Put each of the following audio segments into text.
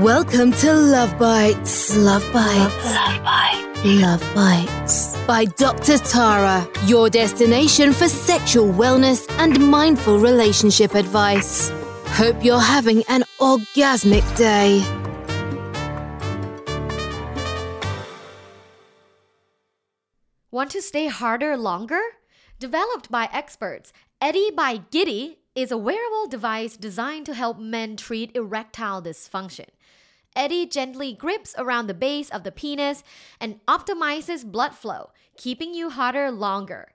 Welcome to Love Bites. Love Bites. Love Bites. Love Bites. By Dr. Tara, your destination for sexual wellness and mindful relationship advice. Hope you're having an orgasmic day. Want to stay harder longer? Developed by experts, Eddie by Giddy is a wearable device designed to help men treat erectile dysfunction. Eddie gently grips around the base of the penis and optimizes blood flow, keeping you hotter longer.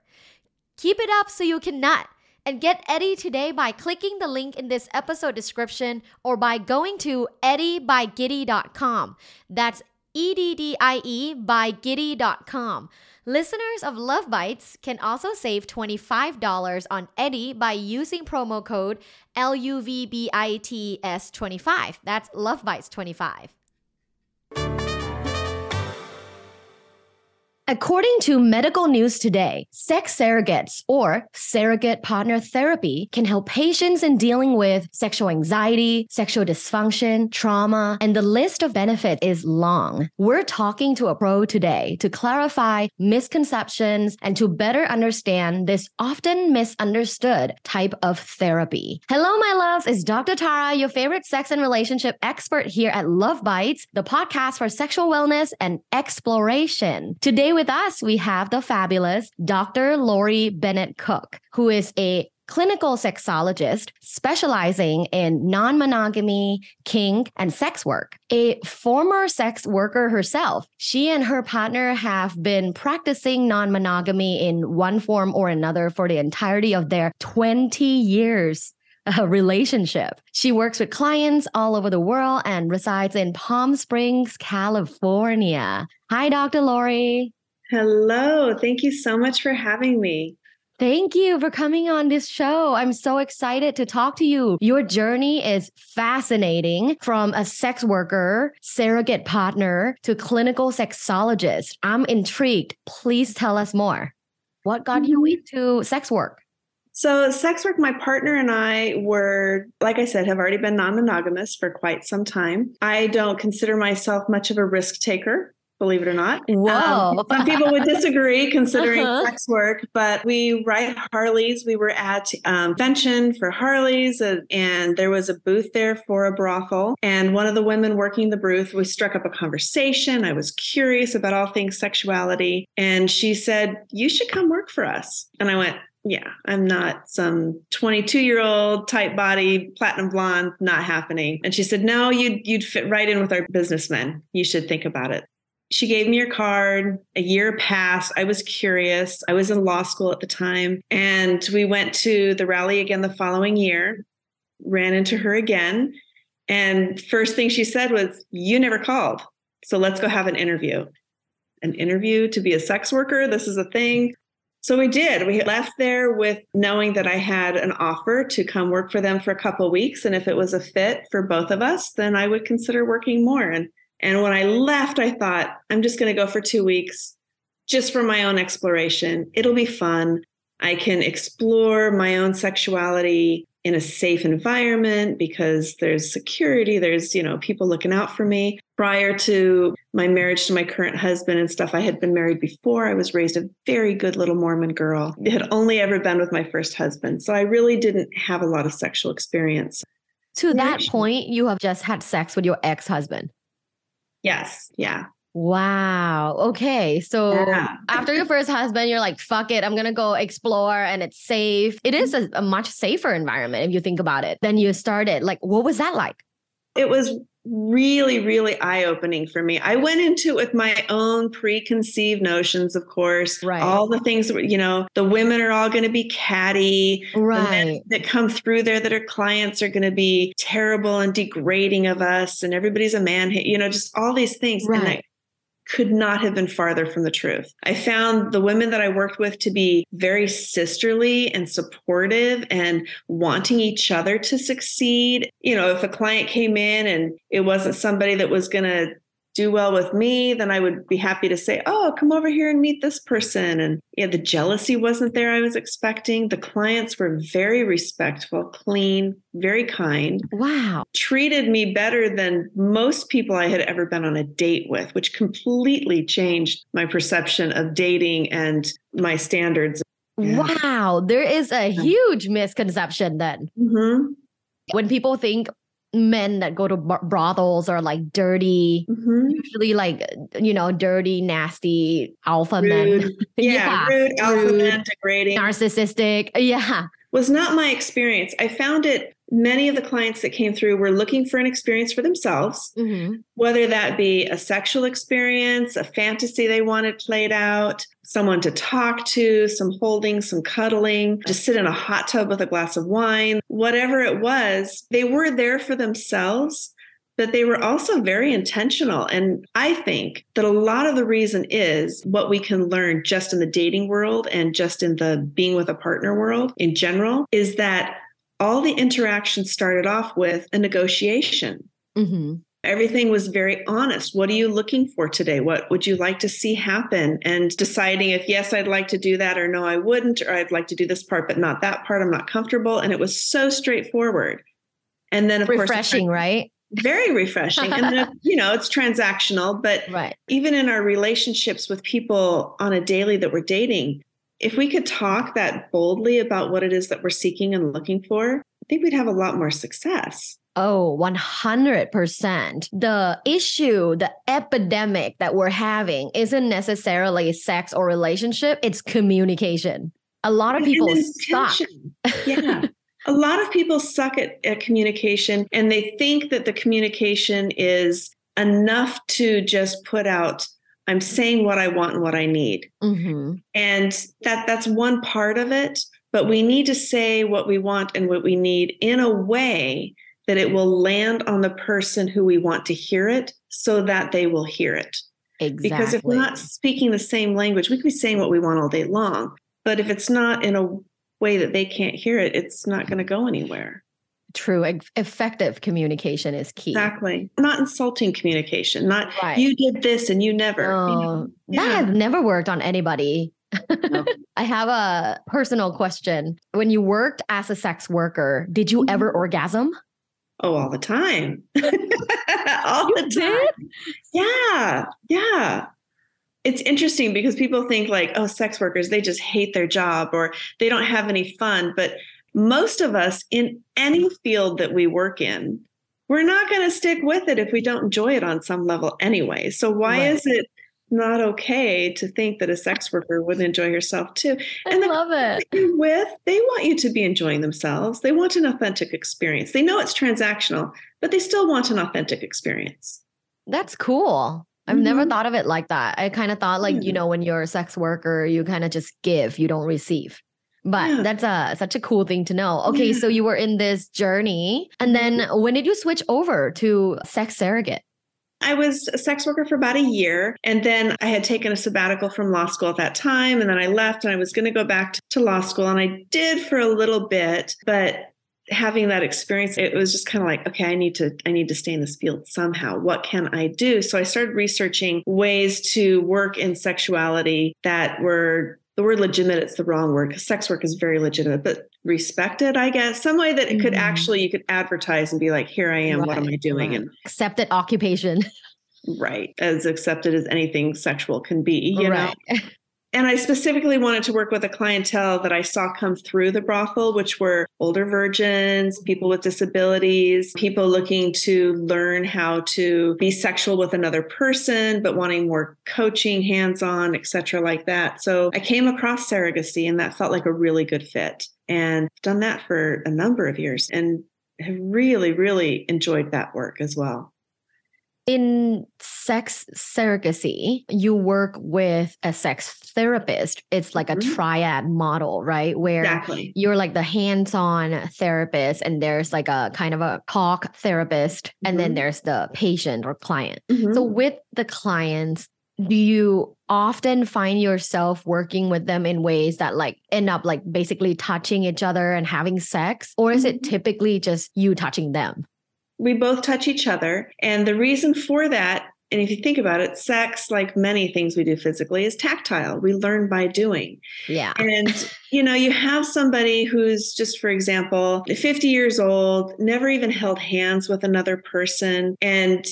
Keep it up so you can nut. And get Eddie today by clicking the link in this episode description or by going to eddiebygiddy.com. That's E D D I E by giddy.com. Listeners of Love Bites can also save $25 on Eddie by using promo code LUVBITS25. That's Love Bites 25. According to Medical News Today, sex surrogates or surrogate partner therapy can help patients in dealing with sexual anxiety, sexual dysfunction, trauma, and the list of benefits is long. We're talking to a pro today to clarify misconceptions and to better understand this often misunderstood type of therapy. Hello, my loves. It's Dr. Tara, your favorite sex and relationship expert here at Love Bites, the podcast for sexual wellness and exploration. Today, with us, we have the fabulous Dr. Laurie Bennett Cook, who is a clinical sexologist specializing in non monogamy, kink, and sex work. A former sex worker herself, she and her partner have been practicing non monogamy in one form or another for the entirety of their 20 years. Relationship. She works with clients all over the world and resides in Palm Springs, California. Hi, Dr. Laurie. Hello. Thank you so much for having me. Thank you for coming on this show. I'm so excited to talk to you. Your journey is fascinating from a sex worker, surrogate partner to clinical sexologist. I'm intrigued. Please tell us more. What got you Mm-hmm. into sex work? So, sex work, my partner and I were, like I said, have already been non monogamous for quite some time. I don't consider myself much of a risk taker. Believe it or not. Whoa. Um, some people would disagree considering Uh-huh. sex work, but we ride Harleys. We were at um, for Harleys, and there was a booth there for a brothel. And one of the women working the booth, we struck up a conversation. I was curious about all things sexuality. And she said, You should come work for us. And I went, yeah, I'm not some 22 year old tight body, platinum blonde, not happening. And she said, no, you'd, you'd fit right in with our businessmen. You should think about it. She gave me your card. A year passed. I was curious. I was in law school at the time. And we went to the rally again the following year, ran into her again. And first thing she said was, You never called. So let's go have an interview. An interview to be a sex worker. This is a thing. So we did. We left there with knowing that I had an offer to come work for them for a couple weeks. And if it was a fit for both of us, then I would consider working more. And and when I left, I thought, I'm just going to go for two weeks just for my own exploration. It'll be fun. I can explore my own sexuality in a safe environment because there's security, there's, you know, people looking out for me. Prior to my marriage to my current husband and stuff, I had been married before. I was raised a very good little Mormon girl. It had only ever been with my first husband. So I really didn't have a lot of sexual experience. To that point, you have just had sex with your ex husband. Yes. Yeah. Wow. Okay. So Yeah. after your first husband, you're like, fuck it. I'm going to go explore and it's safe. It is a, a much safer environment if you think about it. Then you started. Like, what was that like? it was really, really eye opening for me. I went into it with my own preconceived notions, of course. Right. All the things, you know, the women are all going to be catty. Men that come through there that are clients are going to be terrible and degrading of us, and everybody's a man, you know, just all these things. And I Right. Could not have been farther from the truth. I found the women that I worked with to be very sisterly and supportive and wanting each other to succeed. You know, if a client came in and it wasn't somebody that was going to do well with me, then I would be happy to say, "Oh, come over here and meet this person." And yeah, the jealousy wasn't there I was expecting. The clients were very respectful, clean, very kind. Wow. Treated me better than most people I had ever been on a date with, which completely changed my perception of dating and my standards. Wow, there is a huge misconception then. Mm-hmm. When people think men that go to brothels are like dirty, mm-hmm. usually like you know dirty, nasty alpha rude. men. Yeah, yeah, rude, alpha men, degrading, narcissistic. Yeah, was not my experience. I found it. Many of the clients that came through were looking for an experience for themselves, mm-hmm. whether that be a sexual experience, a fantasy they wanted played out, someone to talk to, some holding, some cuddling, just sit in a hot tub with a glass of wine, whatever it was, they were there for themselves. But they were also very intentional. And I think that a lot of the reason is what we can learn just in the dating world and just in the being with a partner world in general is that all the interactions started off with a negotiation. Mm-hmm. Everything was very honest. What are you looking for today? What would you like to see happen? And deciding if, yes, I'd like to do that, or no, I wouldn't, or I'd like to do this part, but not that part. I'm not comfortable. And it was so straightforward. And then, of refreshing, course, refreshing, right? Very refreshing. and then, you know, it's transactional, but right. even in our relationships with people on a daily that we're dating, if we could talk that boldly about what it is that we're seeking and looking for, I think we'd have a lot more success. Oh, 100%. The issue, the epidemic that we're having isn't necessarily sex or relationship, it's communication. A lot of people suck. Yeah. a lot of people suck at, at communication and they think that the communication is enough to just put out I'm saying what I want and what I need. Mm-hmm. And that that's one part of it, but we need to say what we want and what we need in a way that it will land on the person who we want to hear it so that they will hear it. Exactly. Because if we're not speaking the same language, we can be saying what we want all day long. But if it's not in a way that they can't hear it, it's not going to go anywhere. True. Effective communication is key. Exactly. Not insulting communication, not right. you did this and you never. Oh, you know? yeah. That has never worked on anybody. No. I have a personal question. When you worked as a sex worker, did you ever mm-hmm. orgasm? Oh, all the time. all you the time. Did? Yeah. Yeah. It's interesting because people think like, oh, sex workers, they just hate their job or they don't have any fun. But most of us in any field that we work in, we're not going to stick with it if we don't enjoy it on some level anyway. So why right. is it not okay to think that a sex worker wouldn't enjoy herself too? And I love it. With, they want you to be enjoying themselves. They want an authentic experience. They know it's transactional, but they still want an authentic experience. That's cool. I've mm-hmm. never thought of it like that. I kind of thought like, you know, when you're a sex worker, you kind of just give, you don't receive. But yeah. that's a such a cool thing to know. Okay, yeah. so you were in this journey, and then mm-hmm. when did you switch over to sex surrogate? I was a sex worker for about a year. And then I had taken a sabbatical from law school at that time. And then I left and I was going to go back to law school. And I did for a little bit. But having that experience, it was just kind of like, okay, I need to, I need to stay in this field somehow. What can I do? So I started researching ways to work in sexuality that were the word legitimate it's the wrong word because sex work is very legitimate but respected i guess some way that it could mm-hmm. actually you could advertise and be like here i am right, what am i doing right. and accepted occupation right as accepted as anything sexual can be you right. know And I specifically wanted to work with a clientele that I saw come through the brothel, which were older virgins, people with disabilities, people looking to learn how to be sexual with another person, but wanting more coaching, hands on, etc., like that. So I came across surrogacy and that felt like a really good fit. And done that for a number of years and have really, really enjoyed that work as well in sex surrogacy, you work with a sex therapist. It's like mm-hmm. a triad model, right? Where exactly. you're like the hands on therapist, and there's like a kind of a talk therapist, mm-hmm. and then mm-hmm. there's the patient or client. Mm-hmm. So, with the clients, do you often find yourself working with them in ways that like end up like basically touching each other and having sex? Or is it mm-hmm. typically just you touching them? We both touch each other. And the reason for that And if you think about it, sex, like many things we do physically, is tactile. We learn by doing. Yeah. And, you know, you have somebody who's just, for example, 50 years old, never even held hands with another person. And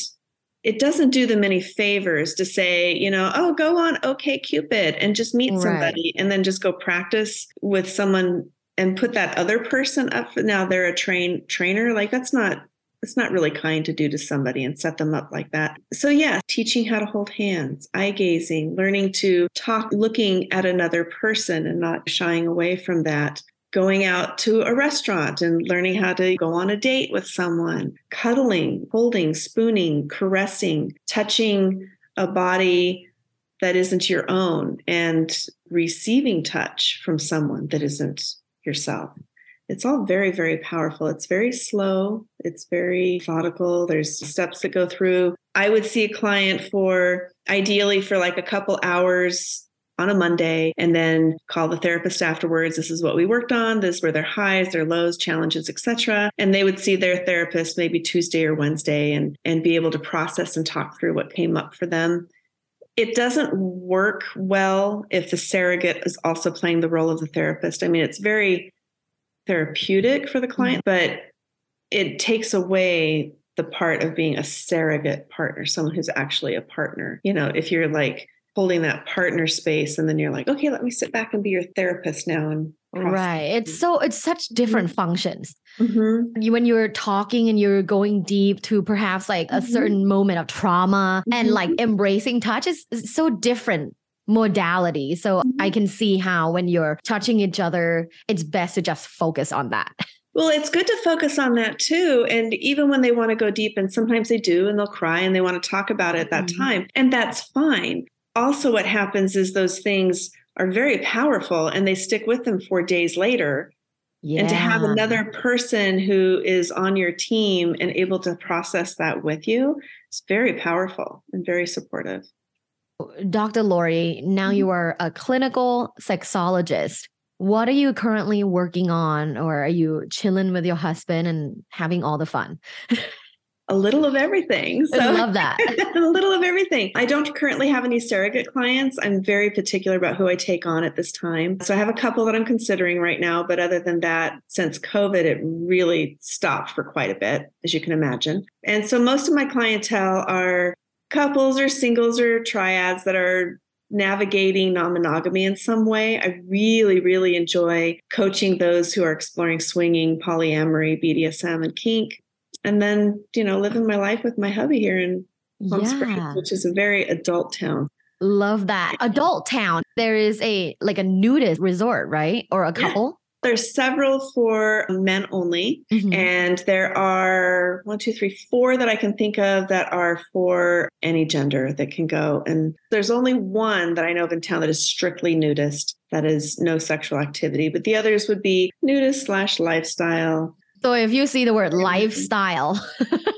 it doesn't do them any favors to say, you know, oh, go on OK Cupid and just meet somebody right. and then just go practice with someone and put that other person up. Now they're a train trainer. Like that's not it's not really kind to do to somebody and set them up like that. So, yeah, teaching how to hold hands, eye gazing, learning to talk, looking at another person and not shying away from that. Going out to a restaurant and learning how to go on a date with someone, cuddling, holding, spooning, caressing, touching a body that isn't your own, and receiving touch from someone that isn't yourself it's all very very powerful. It's very slow. It's very methodical. There's steps that go through. I would see a client for ideally for like a couple hours on a monday and then call the therapist afterwards. This is what we worked on. This were their highs their lows challenges etc and they would see their therapist maybe tuesday or wednesday and and be able to process and talk through what came up for them. It doesn't work well if the surrogate is also playing the role of the therapist. I mean, it's very therapeutic for the client, mm-hmm. but it takes away the part of being a surrogate partner, someone who's actually a partner. You know, if you're like holding that partner space and then you're like, okay, let me sit back and be your therapist now and right it's so it's such different mm-hmm. functions mm-hmm. you when you're talking and you're going deep to perhaps like mm-hmm. a certain moment of trauma and like mm-hmm. embracing touch is so different modality. So mm-hmm. I can see how when you're touching each other, it's best to just focus on that. Well, it's good to focus on that too. And even when they want to go deep, and sometimes they do, and they'll cry and they want to talk about it at that mm-hmm. time, and that's fine. Also, what happens is those things are very powerful and they stick with them for days later. Yeah. And to have another person who is on your team and able to process that with you is very powerful and very supportive. Dr. Laurie, now you mm-hmm. are a clinical sexologist. What are you currently working on, or are you chilling with your husband and having all the fun? a little of everything. So I love that. a little of everything. I don't currently have any surrogate clients. I'm very particular about who I take on at this time. So I have a couple that I'm considering right now, but other than that, since COVID, it really stopped for quite a bit, as you can imagine. And so most of my clientele are couples or singles or triads that are navigating non monogamy in some way. I really, really enjoy coaching those who are exploring swinging, polyamory, BDSM, and kink. And then, you know, living my life with my hubby here in Palm yeah. Springs, which is a very adult town. Love that. Adult town. There is a like a nudist resort, right? Or a couple? There's several for men only, mm-hmm. and there are one, two, three, four that I can think of that are for any gender that can go. And there's only one that I know of in town that is strictly nudist, that is no sexual activity, but the others would be nudist slash lifestyle. So if you see the word lifestyle,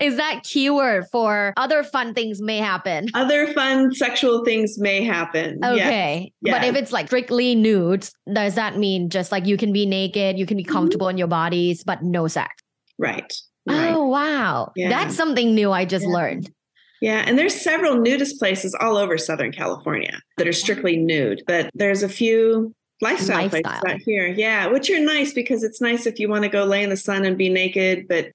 is that keyword for other fun things may happen. Other fun sexual things may happen. Okay. Yes. But if it's like strictly nude, does that mean just like you can be naked, you can be mm-hmm. comfortable mm-hmm. in your bodies, but no sex? Right. right. Oh, wow. Yeah. That's something new I just yeah. learned. Yeah, and there's several nudist places all over Southern California that are strictly nude, but there's a few lifestyle, lifestyle. places out here. Yeah, which are nice because it's nice if you want to go lay in the sun and be naked, but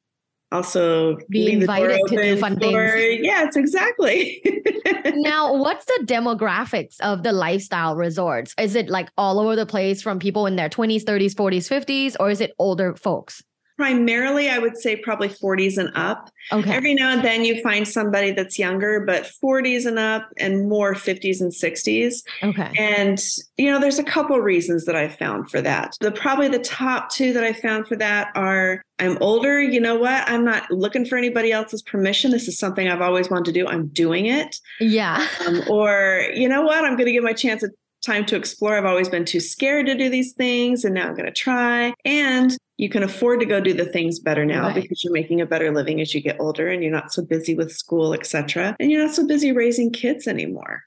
also be invited to do fun for, things. Yes, exactly. now, what's the demographics of the lifestyle resorts? Is it like all over the place from people in their 20s, 30s, 40s, 50s, or is it older folks? Primarily i would say probably 40s and up. Okay. Every now and then you find somebody that's younger but 40s and up and more 50s and 60s okay. And you know there's a couple reasons that i found for that. The probably the top two that i found for that are i'm older you know what? I'm not looking for anybody else's permission. This is something i've always wanted to do. I'm doing it. Yeah. Um, or you know what? I'm going to give my chance at time to explore. I've always been too scared to do these things, and now I'm going to try. And you can afford to go do the things better now right. because you're making a better living as you get older and you're not so busy with school etc and you're not so busy raising kids anymore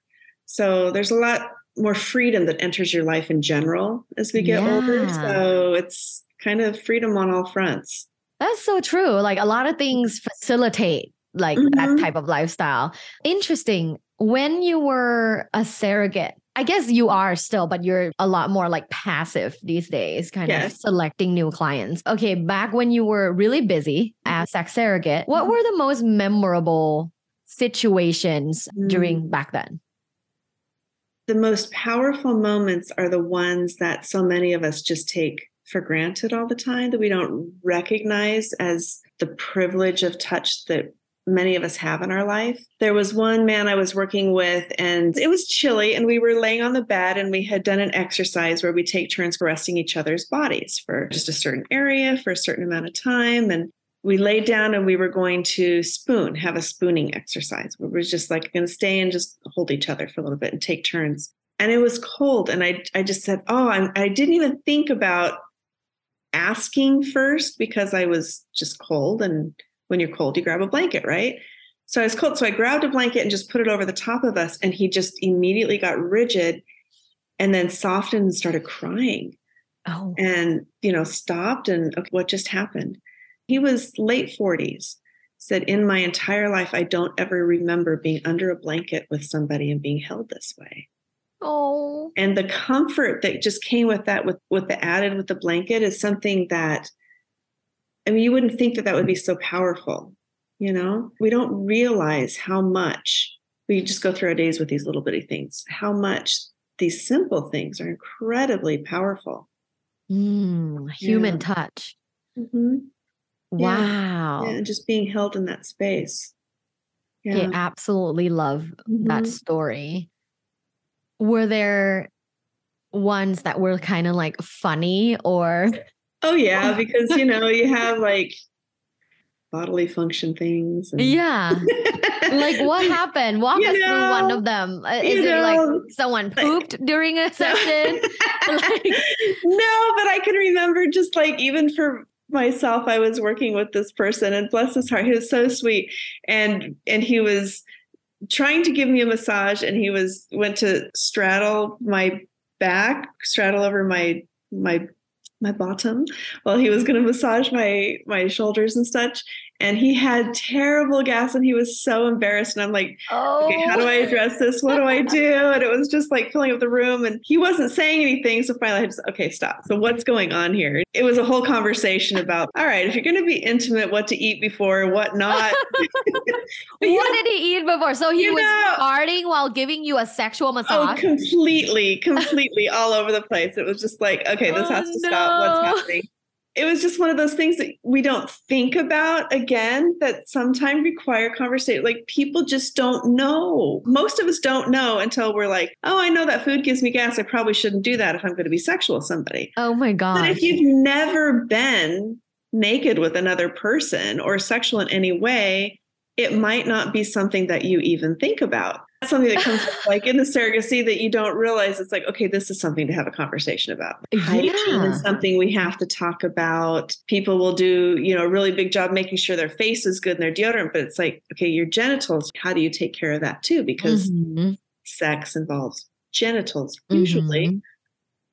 so there's a lot more freedom that enters your life in general as we get yeah. older so it's kind of freedom on all fronts that's so true like a lot of things facilitate like Mhm. that type of lifestyle. Interesting. When you were a surrogate, I guess you are still, but you're a lot more like passive these days, kind of selecting new clients. Okay, back when you were really busy as sex surrogate, what Mhm. were the most memorable situations Mm. during back then? the most powerful moments are the ones that so many of us just take for granted all the time that we don't recognize as the privilege of touch that many of us have in our life. There was one man I was working with, and it was chilly, and we were laying on the bed, and we had done an exercise where we take turns caressing each other's bodies for just a certain area for a certain amount of time. And we laid down and we were going to spoon, have a spooning exercise. We were just like going to stay and just hold each other for a little bit and take turns. And it was cold, and I I just said, "Oh, I'm, I didn't even think about asking first because I was just cold. And when you're cold, you grab a blanket, right? So I was cold, so I grabbed a blanket and just put it over the top of us, and he just immediately got rigid, and then softened and started crying Oh, and you know stopped and okay, what just happened. He was late 40s said in my entire life i don't ever remember being under a blanket with somebody and being held this way. Oh, and the comfort that just came with that with with the added with the blanket is something that i mean you wouldn't think that that would be so powerful you know we don't realize how much we just go through our days with these little bitty things how much these simple things are incredibly powerful Mm, human Yeah. touch. Mhm. Wow. Yeah, and just being held in that space. I Yeah. absolutely love that Mhm. story. Were there ones that were kind of like funny or Oh yeah, because you know you have like bodily function things. and- yeah. Like what happened? Walk You us through one of them. Uh, is it know, like someone pooped during a session? Like- no, but I can remember just like even for myself, I was working with this person, and bless his heart, he was so sweet, and and he was trying to give me a massage, and he was went to straddle my back, straddle over my my my bottom while he was going to massage my my shoulders and such and he had terrible gas and he was so embarrassed and i'm like oh okay, how do I oh. address this? What do I do? And it was just like filling up the room and he wasn't saying anything. So finally I just, okay, stop. So what's going on here? It was a whole conversation about, all right, if you're going to be intimate, what to eat before, what not. what did he eat before so he You was know- farting while giving you a sexual massage Oh, massage completely, completely all over the place. It was just like, okay, this Oh, has to stop. What's happening? It was just one of those things that we don't think about again that sometimes require conversation. Like people just don't know. Most of us don't know until we're like, oh, I know that food gives me gas. I probably shouldn't do that if I'm going to be sexual with somebody. oh my God. But if you've never been naked with another person or sexual in any way, it might not be something that you even think about. That's something that comes like in the surrogacy that you don't realize it's like, okay, this is something to have a conversation about. Hygiene Yeah. is something we have to talk about. People will do, you know, a really big job making sure their face is good and their deodorant, but it's like, okay, your genitals, how do you take care of that too? Because Mhm, sex involves genitals usually. mhm.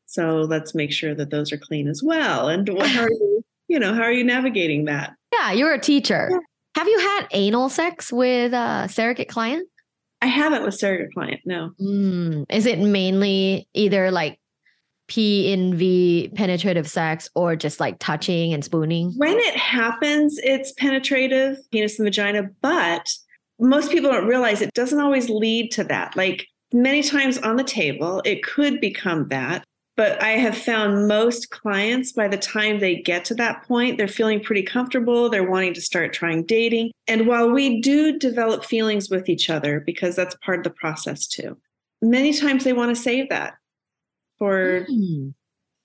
So let's make sure that those are clean as well. And what, how are you, you know, how are you navigating that? yeah you're a teacher Yeah. have you had anal sex with a surrogate client I haven't with surrogate client. No. Mm, is it mainly either like P in V penetrative sex or just like touching and spooning? When it happens, it's penetrative, penis and vagina, but most people don't realize it doesn't always lead to that. Like many times on the table, it could become that. But I have found most clients, by the time they get to that point, they're feeling pretty comfortable. They're wanting to start trying dating. And while we do develop feelings with each other, because that's part of the process too, many times they want to save that for Mm.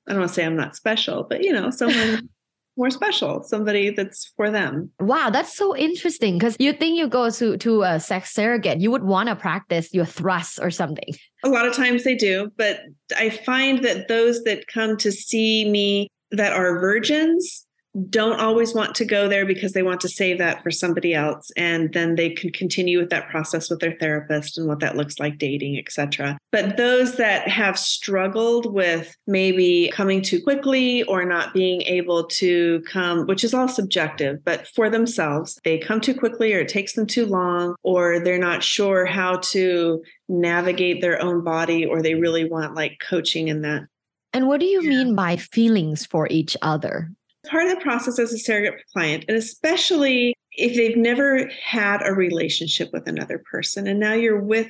I don't want to say I'm not special, but you know, someone more special, somebody that's for them. Wow, that's so interesting because you think you go to, to a sex surrogate, you would want to practice your thrusts or something. A lot of times they do, but I find that those that come to see me that are virgins, don't always want to go there because they want to save that for somebody else. And then they can continue with that process with their therapist and what that looks like dating etc but those that have struggled with maybe coming too quickly or not being able to come which is all subjective but for themselves they come too quickly or it takes them too long or they're not sure how to navigate their own body or they really want like coaching in that. And what do you yeah. mean by feelings for each other part of the process as a surrogate client, and especially if they've never had a relationship with another person and now you're with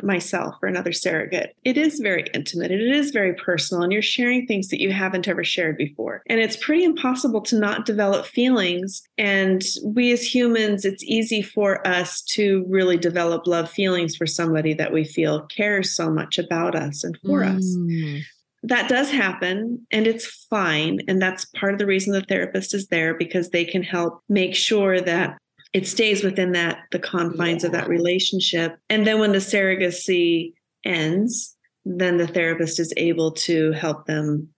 myself or another surrogate. It is very intimate. It is very personal, and you're sharing things that you haven't ever shared before. And it's pretty impossible to not develop feelings. And we as humans, it's easy for us to really develop love feelings for somebody that we feel cares so much about us and for mm. us that does happen and it's fine. And that's part of the reason the therapist is there because they can help make sure that it stays within that the confines yeah. of that relationship. And then when the surrogacy ends, then the therapist is able to help them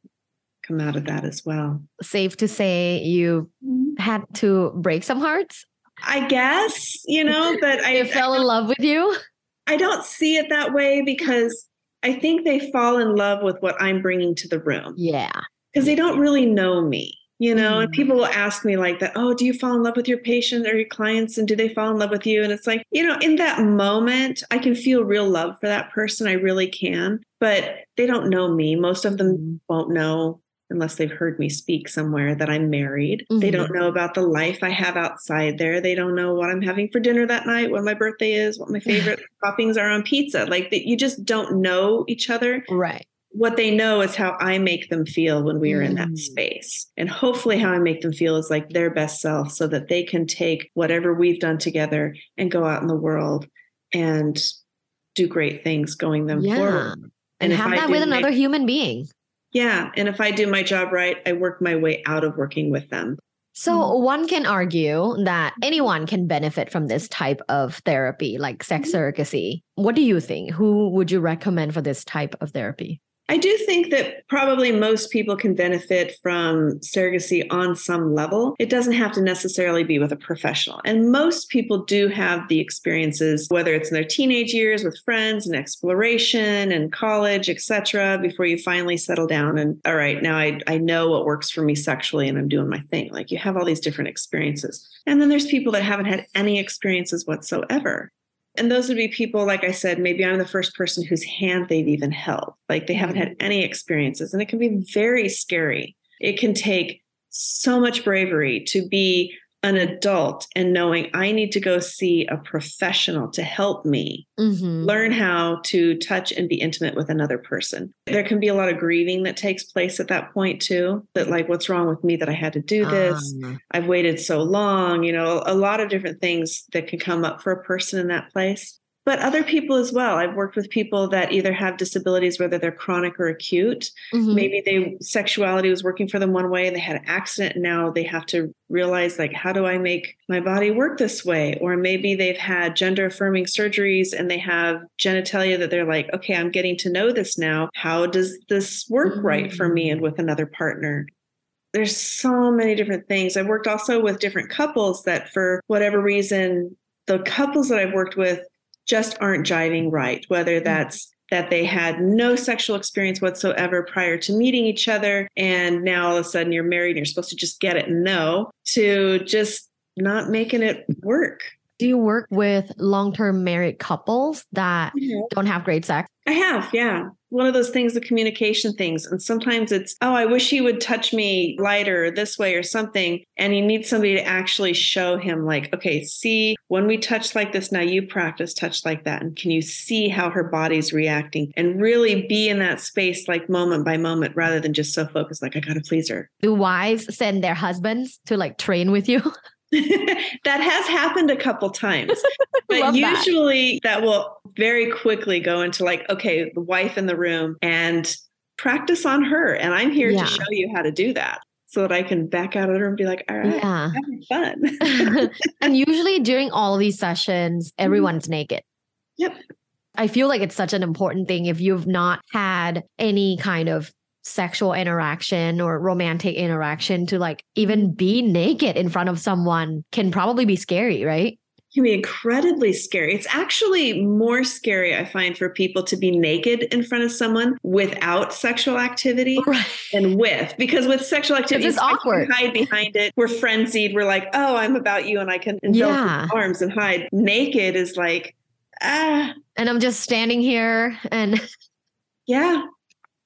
come out of that as well. Safe to say you mm-hmm. had to break some hearts? I guess, you know, but I fell in love with you. I don't see it that way because I think they fall in love with what I'm bringing to the room. Yeah. Because they don't really know me, you know, mm. and people will ask me like that, oh, do you fall in love with your patients or your clients? And do they fall in love with you? And it's like, you know, in that moment, I can feel real love for that person. I really can. But they don't know me. Most of them mm. won't know unless they've heard me speak somewhere that I'm married. Mm-hmm. They don't know about the life I have outside there. They don't know what I'm having for dinner that night, what my birthday is, what my favorite toppings are on pizza. Like that, you just don't know each other. Right. What they know is how I make them feel when we are in that mm. space. And hopefully, how I make them feel is like their best self so that they can take whatever we've done together and go out in the world and do great things going them yeah. forward. And, and have that with another my, human being. Yeah. And if I do my job right, I work my way out of working with them. So mm-hmm. one can argue that anyone can benefit from this type of therapy, like sex mm-hmm. surrogacy. What do you think? Who would you recommend for this type of therapy? I do think that probably most people can benefit from surrogacy on some level. It doesn't have to necessarily be with a professional. And most people do have the experiences, whether it's in their teenage years with friends and exploration and college, etc., before you finally settle down and all right, now I, I know what works for me sexually and I'm doing my thing. Like you have all these different experiences. And then there's people that haven't had any experiences whatsoever. And those would be people, like I said, maybe I'm the first person whose hand they've even held. Like they haven't had mm-hmm. any experiences. And it can be very scary. It can take so much bravery to be an adult and knowing I need to go see a professional to help me mm-hmm. learn how to touch and be intimate with another person. There can be a lot of grieving that takes place at that point too. That like, what's wrong with me that I had to do this? Um. I've waited so long. You know, a lot of different things that can come up for a person in that place but other people as well. I've worked with people that either have disabilities, whether they're chronic or acute. Mm-hmm. Maybe they sexuality was working for them one way and they had an accident and now they have to realize like how do I make my body work this way? Or maybe they've had gender affirming surgeries and they have genitalia that they're like, okay, I'm getting to know this now. How does this work mm-hmm. right for me and with another partner? There's so many different things. I've worked also with different couples that for whatever reason the couples that I've worked with just aren't jiving right, whether mm. that's that they had no sexual experience whatsoever prior to meeting each other. And now all of a sudden you're married and you're supposed to just get it and know to just not making it work. Do you work with long term married couples that mm-hmm. don't have great sex? I have, yeah. One of those things, the communication things. And sometimes it's, oh, I wish he would touch me lighter this way or something. And he needs somebody to actually show him, like, okay, see, when we touch like this, now you practice touch like that. And can you see how her body's reacting and really be in that space, like moment by moment, rather than just so focused, like, I got to please her. Do wives send their husbands to like train with you? that has happened a couple times. But usually that. that will very quickly go into like, okay, the wife in the room and practice on her. And I'm here yeah. to show you how to do that so that I can back out of the room and be like, all right, yeah. having fun. and usually during all these sessions, mm-hmm. everyone's mm-hmm. naked. Yep. I feel like it's such an important thing if you've not had any kind of sexual interaction or romantic interaction to like even be naked in front of someone can probably be scary, right? can be incredibly scary. It's actually more scary, I find, for people to be naked in front of someone without sexual activity right. than with. Because with sexual activity, it's awkward. hide behind it. We're frenzied. We're like, oh, I'm about you, and I can envelop yeah. arms and hide. Naked is like, ah. And I'm just standing here and. Yeah.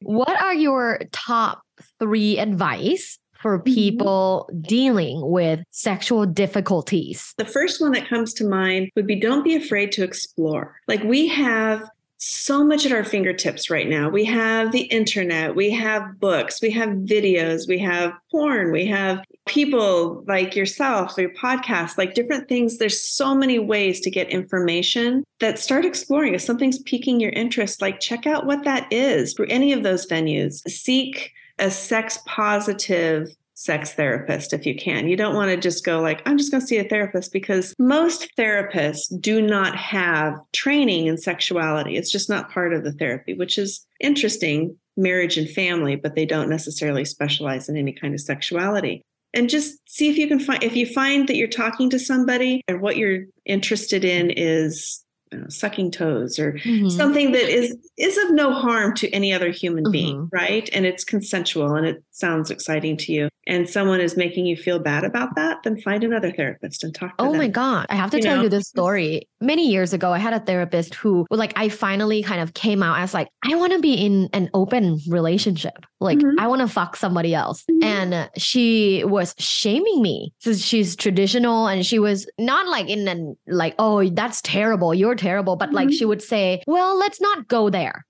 What are your top three advice for mm-hmm. people dealing with sexual difficulties? The first one that comes to mind would be don't be afraid to explore. Like we have so much at our fingertips right now. We have the internet, we have books, we have videos, we have porn, we have people like yourself, your podcast, like different things. There's so many ways to get information that start exploring. If something's piquing your interest, like check out what that is for any of those venues. Seek a sex positive sex therapist if you can. You don't want to just go like, I'm just going to see a therapist because most therapists do not have training in sexuality. It's just not part of the therapy, which is interesting, marriage and family, but they don't necessarily specialize in any kind of sexuality. And just see if you can find, if you find that you're talking to somebody and what you're interested in is know, sucking toes or mm-hmm. something that is is of no harm to any other human mm-hmm. being right and it's consensual and it sounds exciting to you and someone is making you feel bad about that then find another therapist and talk to oh them. my god i have to you tell know? you this story many years ago i had a therapist who like i finally kind of came out as like i want to be in an open relationship like mm-hmm. i want to fuck somebody else mm-hmm. and she was shaming me because she's traditional and she was not like in an like oh that's terrible you're terrible, but mm-hmm. like she would say, well, let's not go there.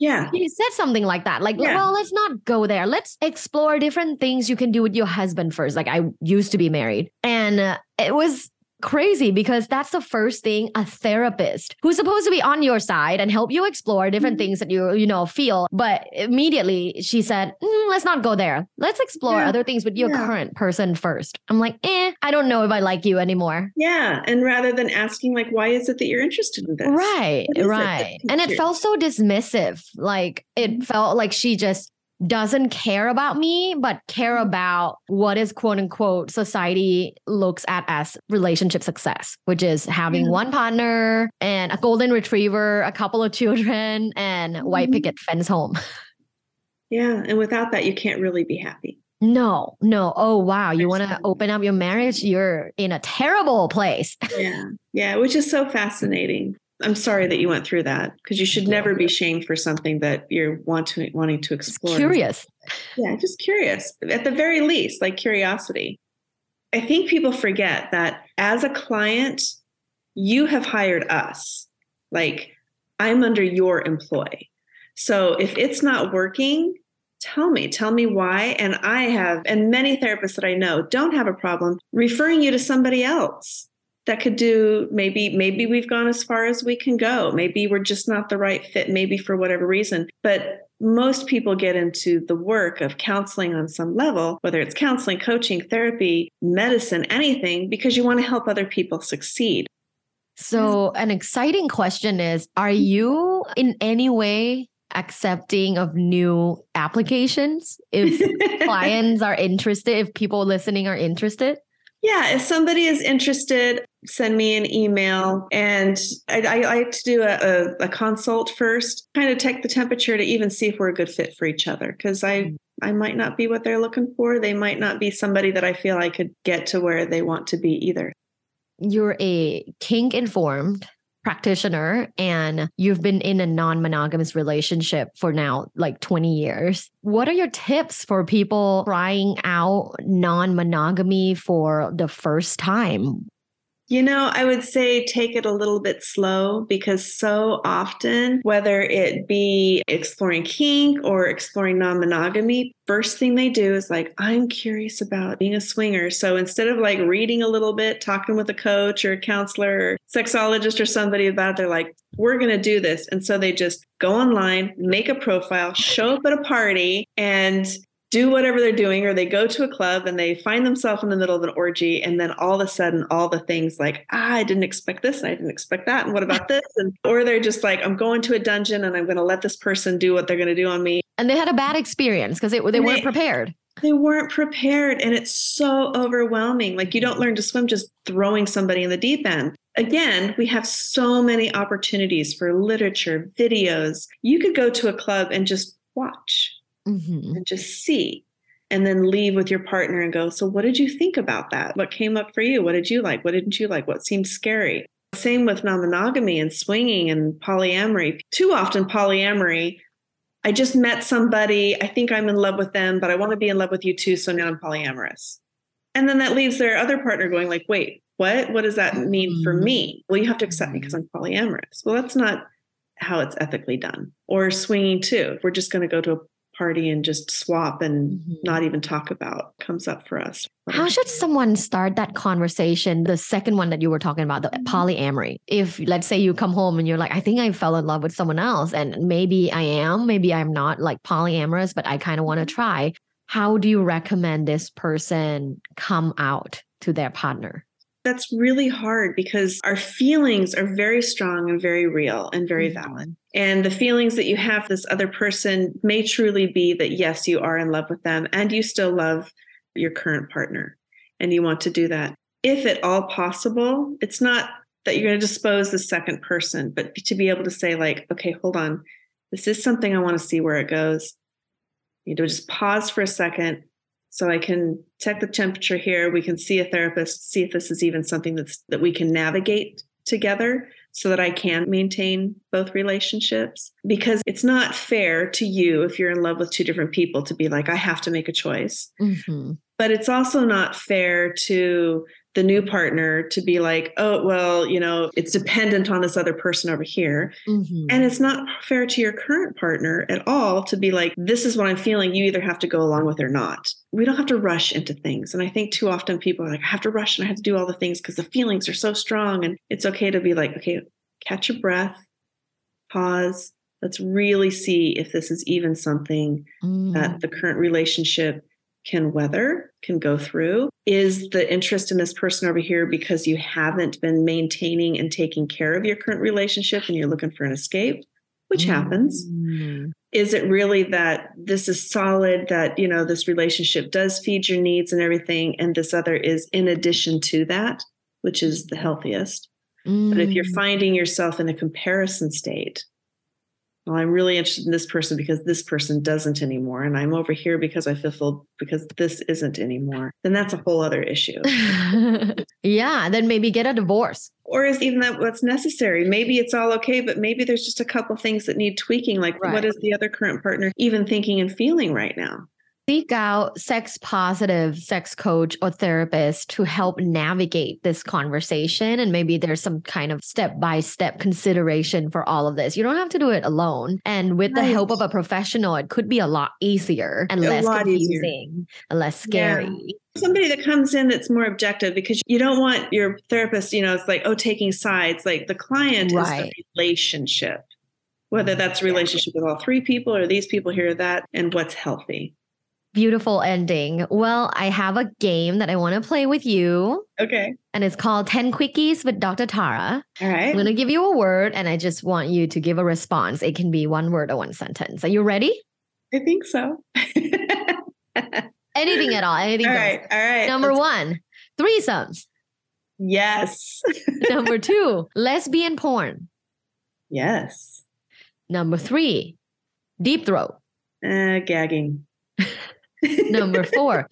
Yeah. He said something like that. Like, yeah. well, let's not go there. Let's explore different things you can do with your husband first. Like, I used to be married. And uh, it was crazy because that's the first thing a therapist who's supposed to be on your side and help you explore different mm-hmm. things that you you know feel but immediately she said mm, let's not go there let's explore yeah. other things with your yeah. current person first i'm like eh i don't know if i like you anymore yeah and rather than asking like why is it that you're interested in this right right and it felt so dismissive like it mm-hmm. felt like she just doesn't care about me, but care mm-hmm. about what is quote unquote society looks at as relationship success, which is having yeah. one partner and a golden retriever, a couple of children, and white mm-hmm. picket fence home. Yeah. And without that, you can't really be happy. No, no. Oh, wow. You want to open up your marriage? You're in a terrible place. yeah. Yeah. Which is so fascinating. I'm sorry that you went through that because you should never be shamed for something that you're want to, wanting to explore. curious. Yeah, just curious. At the very least, like curiosity. I think people forget that as a client, you have hired us. Like I'm under your employ. So if it's not working, tell me, tell me why. And I have, and many therapists that I know don't have a problem referring you to somebody else that could do maybe maybe we've gone as far as we can go. Maybe we're just not the right fit maybe for whatever reason. But most people get into the work of counseling on some level whether it's counseling coaching therapy medicine anything because you want to help other people succeed. So an exciting question is are you in any way accepting of new applications if clients are interested if people listening are interested yeah, if somebody is interested, send me an email. And I, I like to do a, a, a, consult first, kind of take the temperature to even see if we're a good fit for each other. Because I, mm. I might not be what they're looking for. They might not be somebody that I feel I could get to where they want to be either. You're a kink informed practitioner and you've been in a non-monogamous relationship for now like 20 years. What are your tips for people trying out non-monogamy for the first time? You know, I would say take it a little bit slow because so often, whether it be exploring kink or exploring non monogamy, first thing they do is like, I'm curious about being a swinger. So instead of like reading a little bit, talking with a coach or a counselor or sexologist or somebody about it, they're like, we're going to do this. And so they just go online, make a profile, show up at a party, and do whatever they're doing, or they go to a club and they find themselves in the middle of an orgy, and then all of a sudden, all the things like, ah, I didn't expect this, and I didn't expect that, and what about this? And or they're just like, I'm going to a dungeon and I'm going to let this person do what they're going to do on me. And they had a bad experience because they, they weren't prepared. They weren't prepared, and it's so overwhelming. Like you don't learn to swim just throwing somebody in the deep end. Again, we have so many opportunities for literature, videos. You could go to a club and just watch mm-hmm. and just see and then leave with your partner and go, So, what did you think about that? What came up for you? What did you like? What didn't you like? What seemed scary? Same with non monogamy and swinging and polyamory. Too often, polyamory, I just met somebody. I think I'm in love with them, but I want to be in love with you too. So now I'm polyamorous. And then that leaves their other partner going, like, wait, what? What does that mean for me? Mm-hmm. Well, you have to accept me because I'm polyamorous. Well, that's not how it's ethically done. Or swinging too. We're just going to go to a party and just swap and mm-hmm. not even talk about comes up for us. How should someone start that conversation? The second one that you were talking about, the mm-hmm. polyamory. If let's say you come home and you're like, I think I fell in love with someone else, and maybe I am, maybe I'm not like polyamorous, but I kind of want to mm-hmm. try. How do you recommend this person come out to their partner? That's really hard because our feelings are very strong and very real and very mm-hmm. valid. And the feelings that you have this other person may truly be that, yes, you are in love with them and you still love your current partner and you want to do that. If at all possible, it's not that you're going to dispose the second person, but to be able to say, like, okay, hold on, this is something I want to see where it goes. You know, just pause for a second so I can check the temperature here. We can see a therapist, see if this is even something that's that we can navigate together so that I can maintain both relationships. Because it's not fair to you if you're in love with two different people to be like, I have to make a choice. Mm-hmm. But it's also not fair to the new partner to be like, oh, well, you know, it's dependent on this other person over here. Mm-hmm. And it's not fair to your current partner at all to be like, this is what I'm feeling. You either have to go along with it or not. We don't have to rush into things. And I think too often people are like, I have to rush and I have to do all the things because the feelings are so strong. And it's okay to be like, okay, catch your breath, pause. Let's really see if this is even something mm. that the current relationship can weather, can go through? Is the interest in this person over here because you haven't been maintaining and taking care of your current relationship and you're looking for an escape, which mm-hmm. happens? Mm. Is it really that this is solid, that, you know, this relationship does feed your needs and everything, and this other is in addition to that, which is the healthiest? Mm. But if you're mm. finding yourself in a comparison state, well, I'm really interested in this person because this person doesn't anymore. And I'm over here because I feel because this isn't anymore. Then that's a whole other issue. yeah. Then maybe get a divorce. Or is even that what's necessary? Maybe it's all okay, but maybe there's just a couple things that need tweaking. Like right. what is the other current partner even thinking and feeling right now? Seek out sex positive sex coach or therapist to help navigate this conversation. And maybe there's some kind of step by step consideration for all of this. You don't have to do it alone. And with right. the help of a professional it could be a lot easier and a less confusing and less scary. Yeah somebody that comes in that's more objective because you don't want your therapist you know it's like oh taking sides. Like the client right. is the relationship whether that's a relationship with all three people or these people here or that and what's healthy Beautiful ending. Well, I have a game that I want to play with you. Okay. And it's called 10 Quickies with Dr. Tara. All right. I'm going to give you a word and I just want you to give a response. It can be one word or one sentence. Are you ready? I think so. anything at all. Anything. All right. All right. Number Let's... one, threesomes. Yes. Number two, lesbian porn. Yes. Number three, deep throat. Uh, gagging. Number four,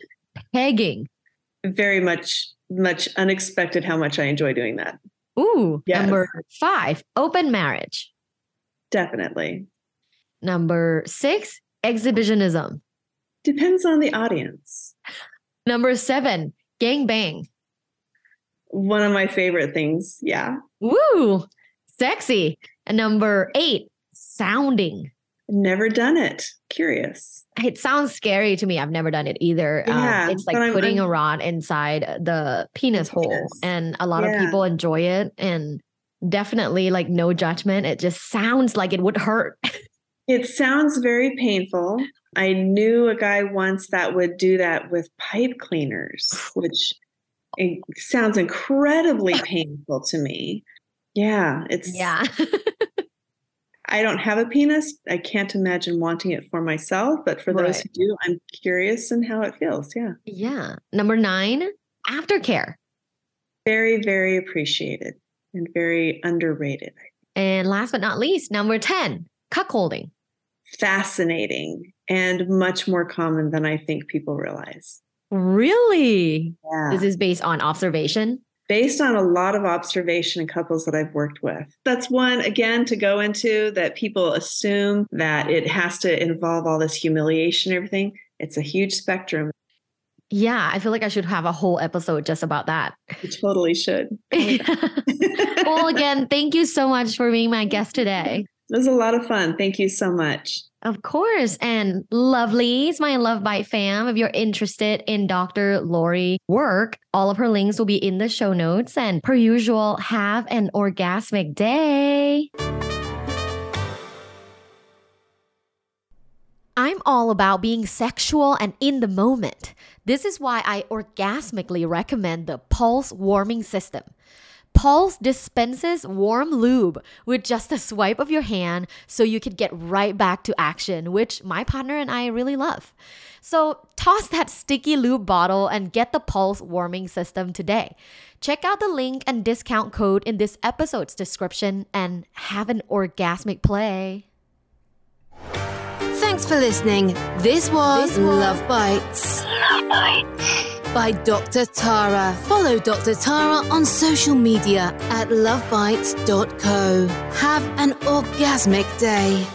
pegging. Very much, much unexpected how much I enjoy doing that. Ooh. Yes. Number five, open marriage. Definitely. Number six, exhibitionism. Depends on the audience. Number seven, gang bang. One of my favorite things. Yeah. Woo. Sexy. And number eight, sounding. Never done it. Curious. It sounds scary to me. I've never done it either. Um, yeah, um, it's like I'm, putting I'm, a rod inside the penis, hole, and a lot yeah. of people enjoy it. And definitely, like, no judgment. It just sounds like it would hurt. It sounds very painful. I knew a guy once that would do that with pipe cleaners, which it sounds incredibly painful to me. Yeah, it's Yeah. I don't have a penis. I can't imagine wanting it for myself, but for those Right. who do, I'm curious in how it feels. Yeah. yeah. Number nine, aftercare. Very, very appreciated and very underrated. And last but not least, number 10, cuckolding. Fascinating and much more common than I think people realize. Really? Yeah. This is based on observation. Based on a lot of observation in couples that I've worked with. That's one, again, to go into that people assume that it has to involve all this humiliation and everything. It's a huge spectrum. Yeah, I feel like I should have a whole episode just about that. You totally should. well, again, thank you so much for being my guest today. It was a lot of fun. Thank you so much. Of course. And lovelies, my Love Bite fam, if you're interested in Dr. Laurie work, all of her links will be in the show notes. And per usual, have an orgasmic day. I'm all about being sexual and in the moment. This is why I orgasmically recommend the Pulse Warming System. Pulse dispenses warm lube with just a swipe of your hand so you can get right back to action, which my partner and I really love. So toss that sticky lube bottle and get the Pulse warming system today. Check out the link and discount code in this episode's description and have an orgasmic play. Thanks for listening. This was, Love Bites. Love Bites. By Dr. Tara. Follow Dr. Tara on social media at lovebites.co. Have an orgasmic day.